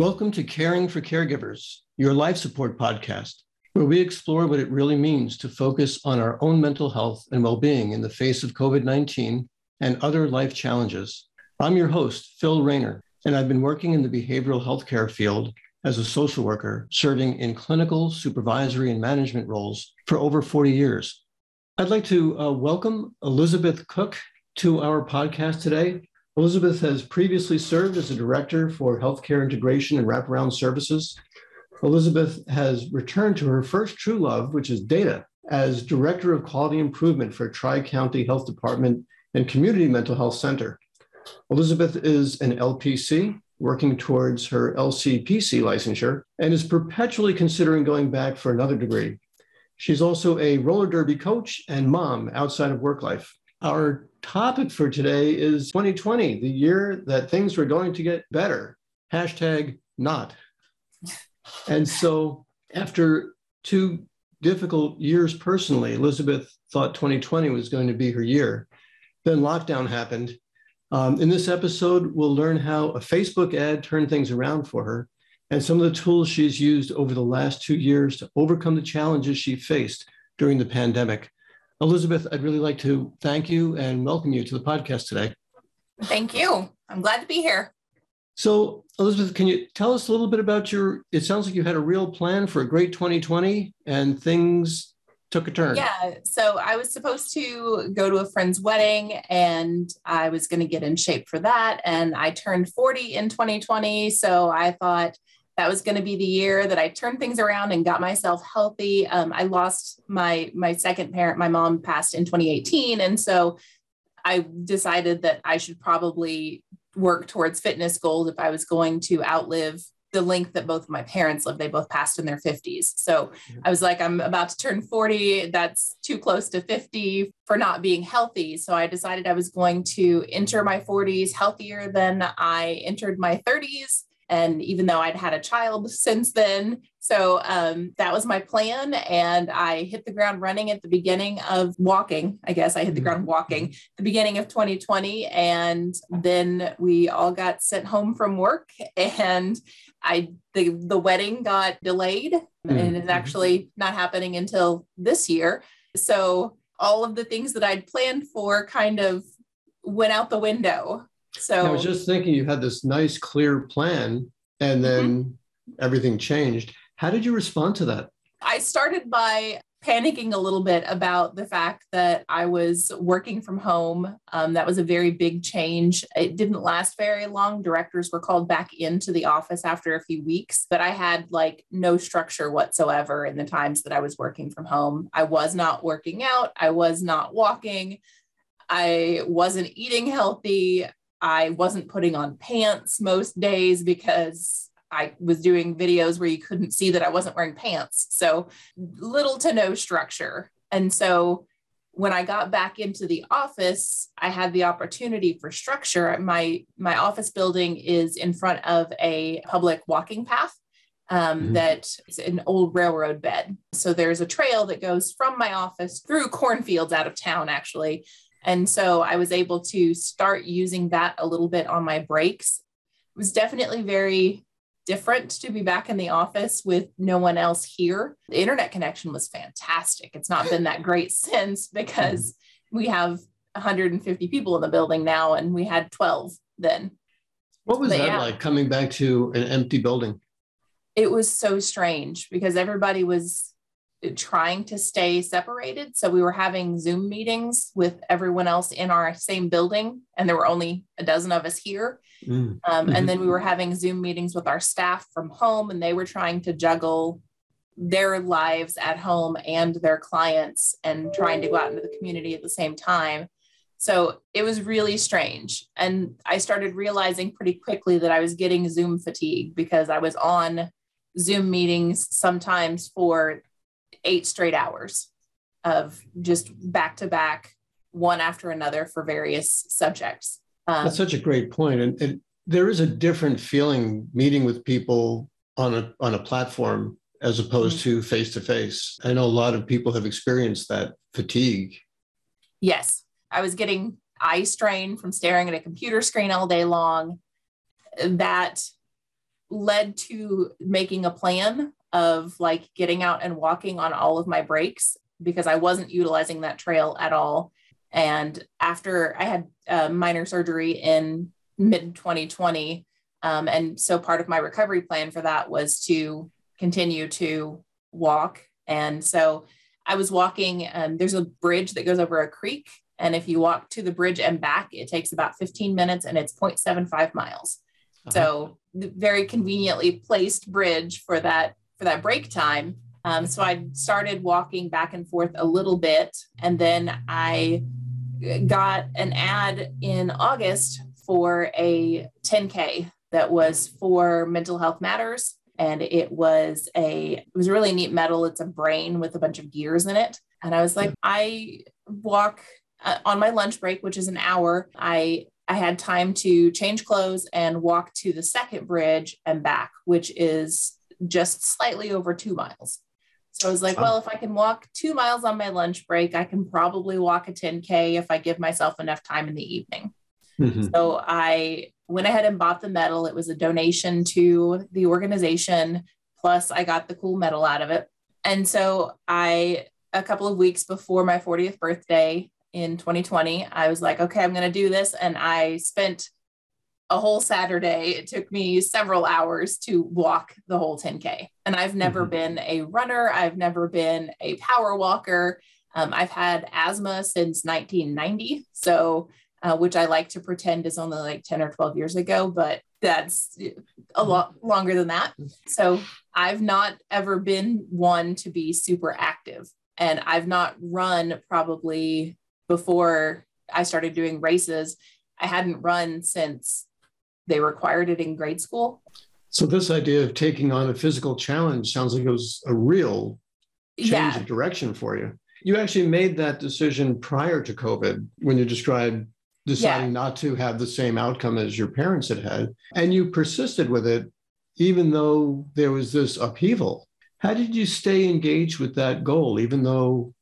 Welcome to Caring for Caregivers, your life support podcast, where we explore what it really means to focus on our own mental health and well being in the face of COVID 19 and other life challenges. I'm your host, Phil Rayner, and I've been working in the behavioral healthcare field as a social worker, serving in clinical, supervisory, and management roles for over 40 years. I'd like to uh, welcome Elizabeth Cook to our podcast today. Elizabeth has previously served as a director for healthcare integration and wraparound services. Elizabeth has returned to her first true love, which is data, as director of quality improvement for Tri County Health Department and Community Mental Health Center. Elizabeth is an LPC working towards her LCPC licensure and is perpetually considering going back for another degree. She's also a roller derby coach and mom outside of work life. Our topic for today is 2020, the year that things were going to get better. Hashtag not. And so, after two difficult years personally, Elizabeth thought 2020 was going to be her year. Then lockdown happened. Um, in this episode, we'll learn how a Facebook ad turned things around for her and some of the tools she's used over the last two years to overcome the challenges she faced during the pandemic. Elizabeth, I'd really like to thank you and welcome you to the podcast today. Thank you. I'm glad to be here. So, Elizabeth, can you tell us a little bit about your? It sounds like you had a real plan for a great 2020 and things took a turn. Yeah. So, I was supposed to go to a friend's wedding and I was going to get in shape for that. And I turned 40 in 2020. So, I thought, that was going to be the year that I turned things around and got myself healthy. Um, I lost my my second parent. My mom passed in 2018, and so I decided that I should probably work towards fitness goals if I was going to outlive the length that both of my parents lived. They both passed in their 50s. So I was like, I'm about to turn 40. That's too close to 50 for not being healthy. So I decided I was going to enter my 40s healthier than I entered my 30s and even though I'd had a child since then. So um, that was my plan. And I hit the ground running at the beginning of walking. I guess I hit the ground walking the beginning of 2020. And then we all got sent home from work and I the, the wedding got delayed mm-hmm. and is actually not happening until this year. So all of the things that I'd planned for kind of went out the window. So I was just thinking you had this nice, clear plan, and then mm-hmm. everything changed. How did you respond to that? I started by panicking a little bit about the fact that I was working from home. Um, that was a very big change. It didn't last very long. Directors were called back into the office after a few weeks, but I had like no structure whatsoever in the times that I was working from home. I was not working out, I was not walking. I wasn't eating healthy. I wasn't putting on pants most days because I was doing videos where you couldn't see that I wasn't wearing pants. So little to no structure. And so when I got back into the office, I had the opportunity for structure. My my office building is in front of a public walking path um, mm-hmm. that is an old railroad bed. So there's a trail that goes from my office through cornfields out of town, actually, and so I was able to start using that a little bit on my breaks. It was definitely very different to be back in the office with no one else here. The internet connection was fantastic. It's not been that great since because we have 150 people in the building now and we had 12 then. What was but that yeah. like coming back to an empty building? It was so strange because everybody was trying to stay separated. So we were having Zoom meetings with everyone else in our same building, and there were only a dozen of us here. Mm. Um, and then we were having Zoom meetings with our staff from home, and they were trying to juggle their lives at home and their clients and trying to go out into the community at the same time. So it was really strange. And I started realizing pretty quickly that I was getting Zoom fatigue because I was on Zoom meetings sometimes for eight straight hours of just back to back, one after another for various subjects. Um, That's such a great point. And, and there is a different feeling meeting with people on a on a platform as opposed mm-hmm. to face to face. I know a lot of people have experienced that fatigue. Yes, I was getting eye strain from staring at a computer screen all day long. That led to making a plan of like getting out and walking on all of my breaks because I wasn't utilizing that trail at all. And after I had uh, minor surgery in mid 2020, um, and so part of my recovery plan for that was to continue to walk. And so I was walking, and there's a bridge that goes over a creek. And if you walk to the bridge and back, it takes about 15 minutes and it's 0.75 miles. Uh-huh. So very conveniently placed bridge for that for that break time. Um, so I started walking back and forth a little bit, and then I got an ad in August for a 10K that was for Mental Health Matters. And it was a it was a really neat medal. It's a brain with a bunch of gears in it. And I was like, I walk uh, on my lunch break, which is an hour. I I had time to change clothes and walk to the second bridge and back, which is just slightly over two miles. So I was like, well, if I can walk two miles on my lunch break, I can probably walk a 10K if I give myself enough time in the evening. Mm-hmm. So I went ahead and bought the medal. It was a donation to the organization. Plus, I got the cool medal out of it. And so I, a couple of weeks before my 40th birthday in 2020, I was like, okay, I'm going to do this. And I spent a whole Saturday. It took me several hours to walk the whole 10K. And I've never mm-hmm. been a runner, I've never been a power walker. Um, I've had asthma since 1990. So uh, which I like to pretend is only like 10 or 12 years ago, but that's a lot longer than that. So I've not ever been one to be super active. And I've not run probably before I started doing races. I hadn't run since they required it in grade school. So this idea of taking on a physical challenge sounds like it was a real change yeah. of direction for you. You actually made that decision prior to COVID when you described deciding yeah. not to have the same outcome as your parents had had. And you persisted with it, even though there was this upheaval. How did you stay engaged with that goal, even though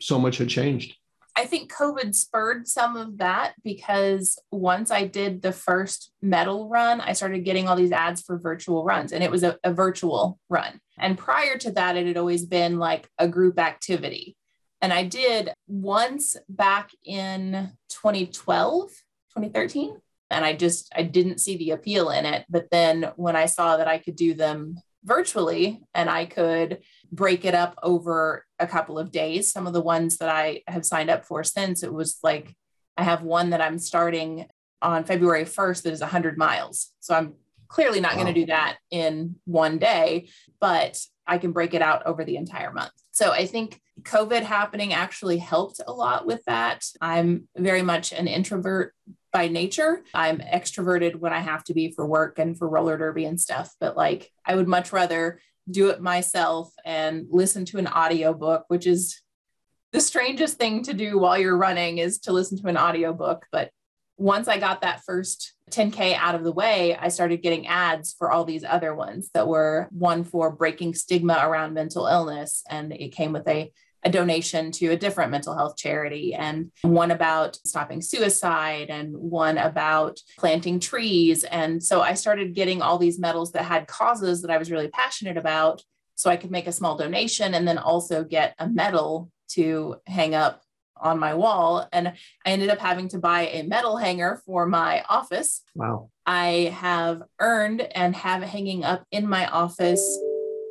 so much had changed? I think COVID spurred some of that because once I did the first medal run, I started getting all these ads for virtual runs, and it was a, a virtual run. And prior to that, it had always been like a group activity. And I did once back in 2012, 2013. And I just, I didn't see the appeal in it. But then when I saw that I could do them virtually and I could break it up over a couple of days, some of the ones that I have signed up for since, it was like I have one that I'm starting on February 1st that is 100 miles. So I'm clearly not wow. going to do that in one day, but I can break it out over the entire month. So I think COVID happening actually helped a lot with that. I'm very much an introvert by nature. I'm extroverted when I have to be for work and for roller derby and stuff, but like I would much rather do it myself and listen to an audiobook, which is the strangest thing to do while you're running is to listen to an audiobook, but once I got that first 10K out of the way, I started getting ads for all these other ones that were one for breaking stigma around mental illness. And it came with a, a donation to a different mental health charity, and one about stopping suicide, and one about planting trees. And so I started getting all these medals that had causes that I was really passionate about. So I could make a small donation and then also get a medal to hang up on my wall. And I ended up having to buy a medal hanger for my office. Wow. I have earned and have hanging up in my office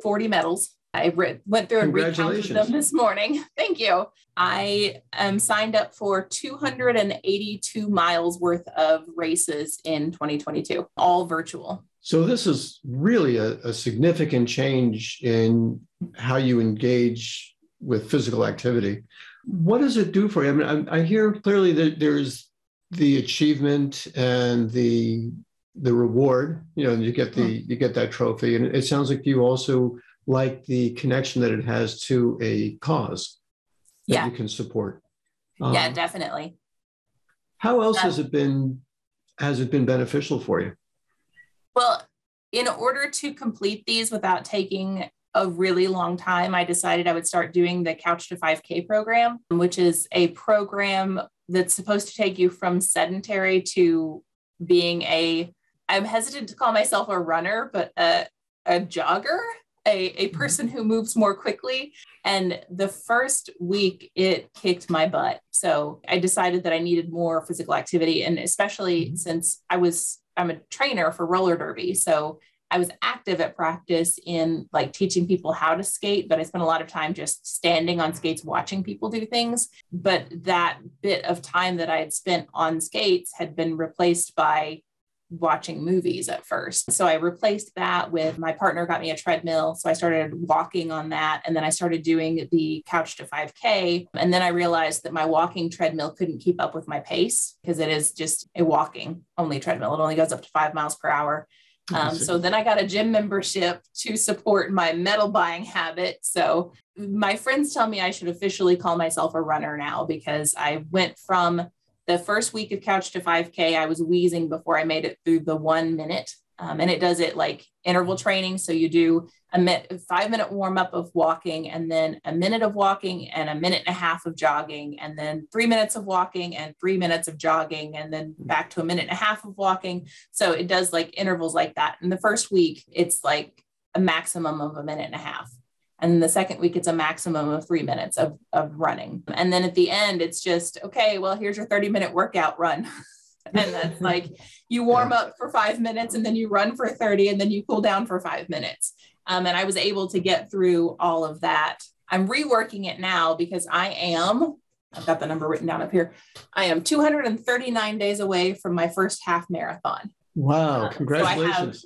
40 medals. I re- went through and recounted them this morning. Thank you. I am signed up for 282 miles worth of races in 2022, all virtual. So, this is really a, a significant change in how you engage with physical activity what does it do for you? I mean, I, I hear clearly that there's the achievement and the the reward. You know, you get the hmm. you get that trophy, and it sounds like you also like the connection that it has to a cause that yeah. you can support. Um, yeah, definitely. How else um, has it been has it been beneficial for you? Well, in order to complete these without taking a really long time, I decided I would start doing the Couch to 5K program, which is a program that's supposed to take you from sedentary to being a I'm hesitant to call myself a runner, but a, a jogger, a, a mm-hmm. person who moves more quickly. And the first week, it kicked my butt. So I decided that I needed more physical activity. And especially mm-hmm. since I was, I'm a trainer for roller derby. So I was active at practice in like teaching people how to skate, but I spent a lot of time just standing on skates watching people do things. But that bit of time that I had spent on skates had been replaced by watching movies at first. So I replaced that with my partner got me a treadmill. So I started walking on that. And then I started doing the couch to 5K. And then I realized that my walking treadmill couldn't keep up with my pace because it is just a walking only treadmill. It only goes up to five miles per hour. Um, so then I got a gym membership to support my medal buying habit. So my friends tell me I should officially call myself a runner now because I went from the first week of Couch to 5K, I was wheezing before I made it through the one minute. Um, and it does it like interval training. So you do a minute, five minute warm up of walking, and then a minute of walking, and a minute and a half of jogging, and then three minutes of walking, and three minutes of jogging, and then back to a minute and a half of walking. So it does like intervals like that. In the first week, it's like a maximum of a minute and a half. And the second week, it's a maximum of three minutes of, of running. And then at the end, it's just, okay, well, here's your 30 minute workout run. and that's like you warm up for five minutes and then you run for 30 and then you cool down for five minutes. Um, and I was able to get through all of that. I'm reworking it now because I am, I've got the number written down up here. I am 239 days away from my first half marathon. Wow, congratulations. So have,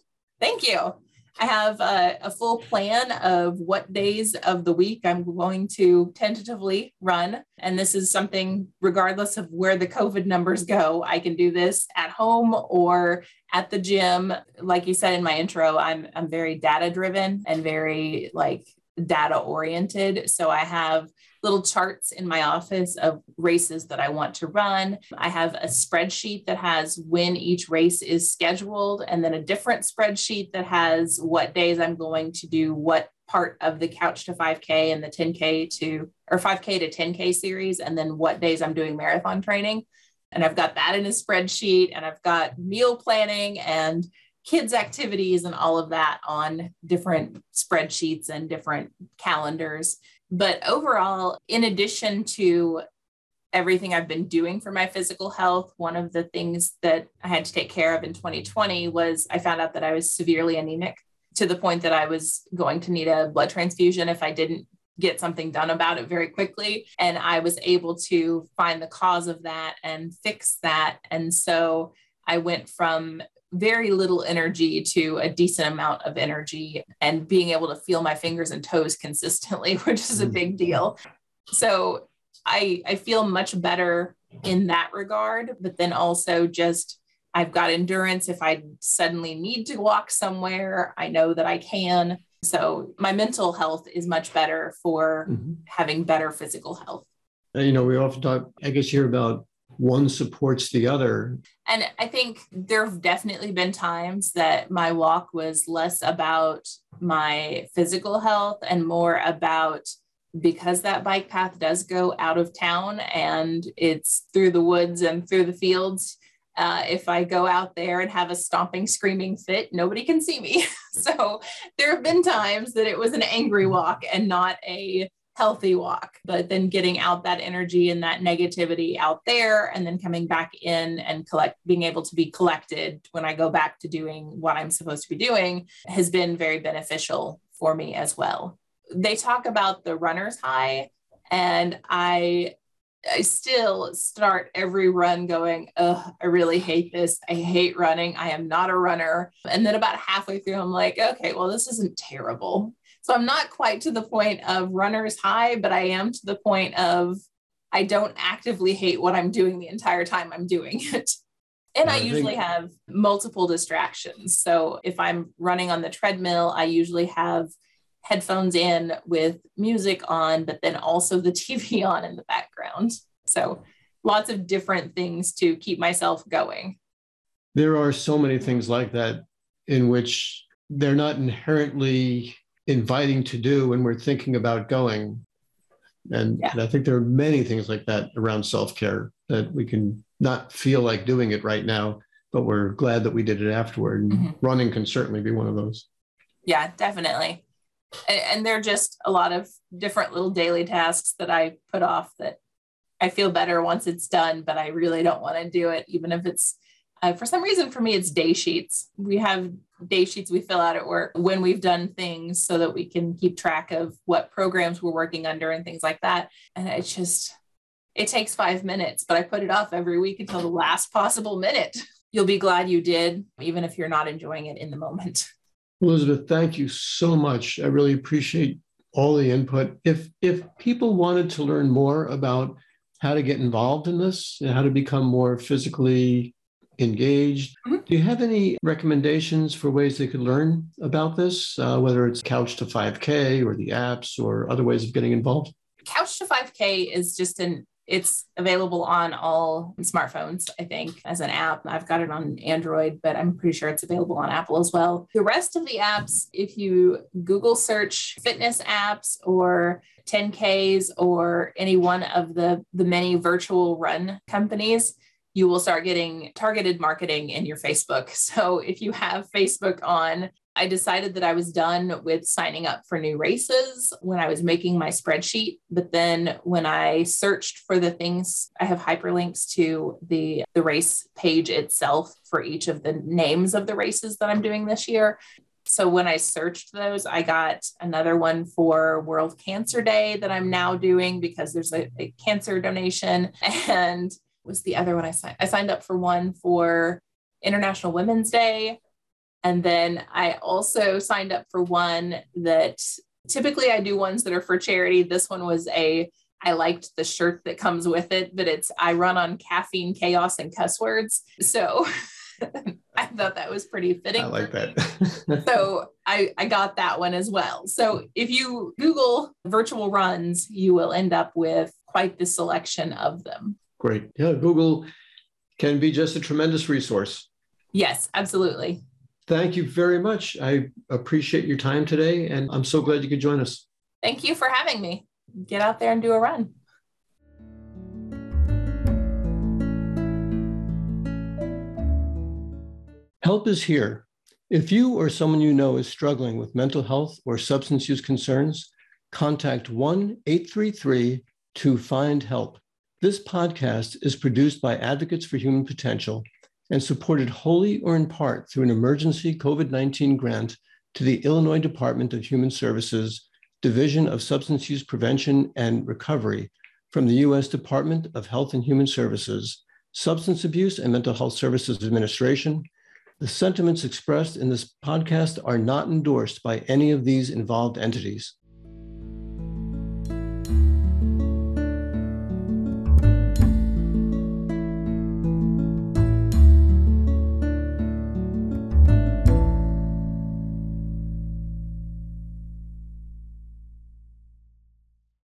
thank you. I have a, a, full plan of what days of the week I'm going to tentatively run. And this is something, regardless of where the COVID numbers go, I can do this at home or at the gym. Like you said in my intro, I'm, I'm very data driven and very like data oriented. So I have little charts in my office of races that I want to run. I have a spreadsheet that has when each race is scheduled, and then a different spreadsheet that has what days I'm going to do what part of the couch to 5K and the 10K to or 5K to 10K series, and then what days I'm doing marathon training. And I've got that in a spreadsheet, and I've got meal planning and kids activities and all of that on different spreadsheets and different calendars but overall, in addition to everything I've been doing for my physical health, one of the things that I had to take care of in 2020 was I found out that I was severely anemic to the point that I was going to need a blood transfusion if I didn't get something done about it very quickly. And I was able to find the cause of that and fix that. And so I went from very little energy to a decent amount of energy and being able to feel my fingers and toes consistently, which is a mm. big deal. So I I feel much better in that regard, but then also just I've got endurance. If I suddenly need to walk somewhere, I know that I can. So my mental health is much better for mm-hmm. having better physical health. You know, we often talk, I guess, here about one supports the other. And I think there have definitely been times that my walk was less about my physical health and more about because that bike path does go out of town and it's through the woods and through the fields. Uh, if I go out there and have a stomping, screaming fit, nobody can see me. so there have been times that it was an angry walk and not a healthy walk, but then getting out that energy and that negativity out there and then coming back in and collect being able to be collected when I go back to doing what I'm supposed to be doing has been very beneficial for me as well. They talk about the runner's high and I I still start every run going, oh, I really hate this. I hate running. I am not a runner. And then about halfway through, I'm like, okay, well, this isn't terrible. So I'm not quite to the point of runner's high, but I am to the point of I don't actively hate what I'm doing the entire time I'm doing it. And I, I usually think... have multiple distractions. So if I'm running on the treadmill, I usually have headphones in with music on, but then also the TV on in the background. So lots of different things to keep myself going. There are so many things like that in which they're not inherently inviting to do when we're thinking about going. And, yeah. and I think there are many things like that around self care that we can not feel like doing it right now, but we're glad that we did it afterward. And mm-hmm. running can certainly be one of those. Yeah, definitely. And, and they're just a lot of different little daily tasks that I put off that I feel better once it's done, but I really don't want to do it, even if it's uh, for some reason for me it's day sheets. We have day sheets we fill out at work when we've done things so that we can keep track of what programs we're working under and things like that. And it's just it takes five minutes but i put it off every week until the last possible minute. You'll be glad you did even if you're not enjoying it in the moment. Elizabeth thank you so much. I really appreciate all the input. If if people wanted to learn more about how to get involved in this and how to become more physically engaged. Mm-hmm. Do you have any recommendations for ways they could learn about this, uh, whether it's Couch to 5K or the apps or other ways of getting involved? Couch to 5K is just an it's available on all smartphones, I think, as an app. I've got it on Android, but I'm pretty sure it's available on Apple as well. The rest of the apps, if you Google search fitness apps or 10Ks or any one of the, the many virtual run companies, you will start getting targeted marketing in your Facebook. So if you have Facebook on, I decided that I was done with signing up for new races when I was making my spreadsheet. But then when I searched for the things, I have hyperlinks to the, the race page itself for each of the names of the races that I'm doing this year. So when I searched those, I got another one for World Cancer Day that I'm now doing because there's a, a cancer donation. And was the other one I signed? I signed up for one for International Women's Day. And then I also signed up for one that typically I do ones that are for charity. This one was a, I liked the shirt that comes with it, but it's, I run on caffeine, chaos, and cuss words. So I thought that was pretty fitting. I like that. so I, I got that one as well. So if you Google virtual runs, you will end up with quite the selection of them. Great. Yeah, Google can be just a tremendous resource. Yes, absolutely. Thank you very much. I appreciate your time today, and I'm so glad you could join us. Thank you for having me. Get out there and do a run. Help is here. If you or someone you know is struggling with mental health or substance use concerns, contact 1 833 to find help. This podcast is produced by Advocates for Human Potential and supported wholly or in part through an emergency COVID 19 grant to the Illinois Department of Human Services, Division of Substance Use Prevention and Recovery from the U.S. Department of Health and Human Services, Substance Abuse and Mental Health Services Administration. The sentiments expressed in this podcast are not endorsed by any of these involved entities.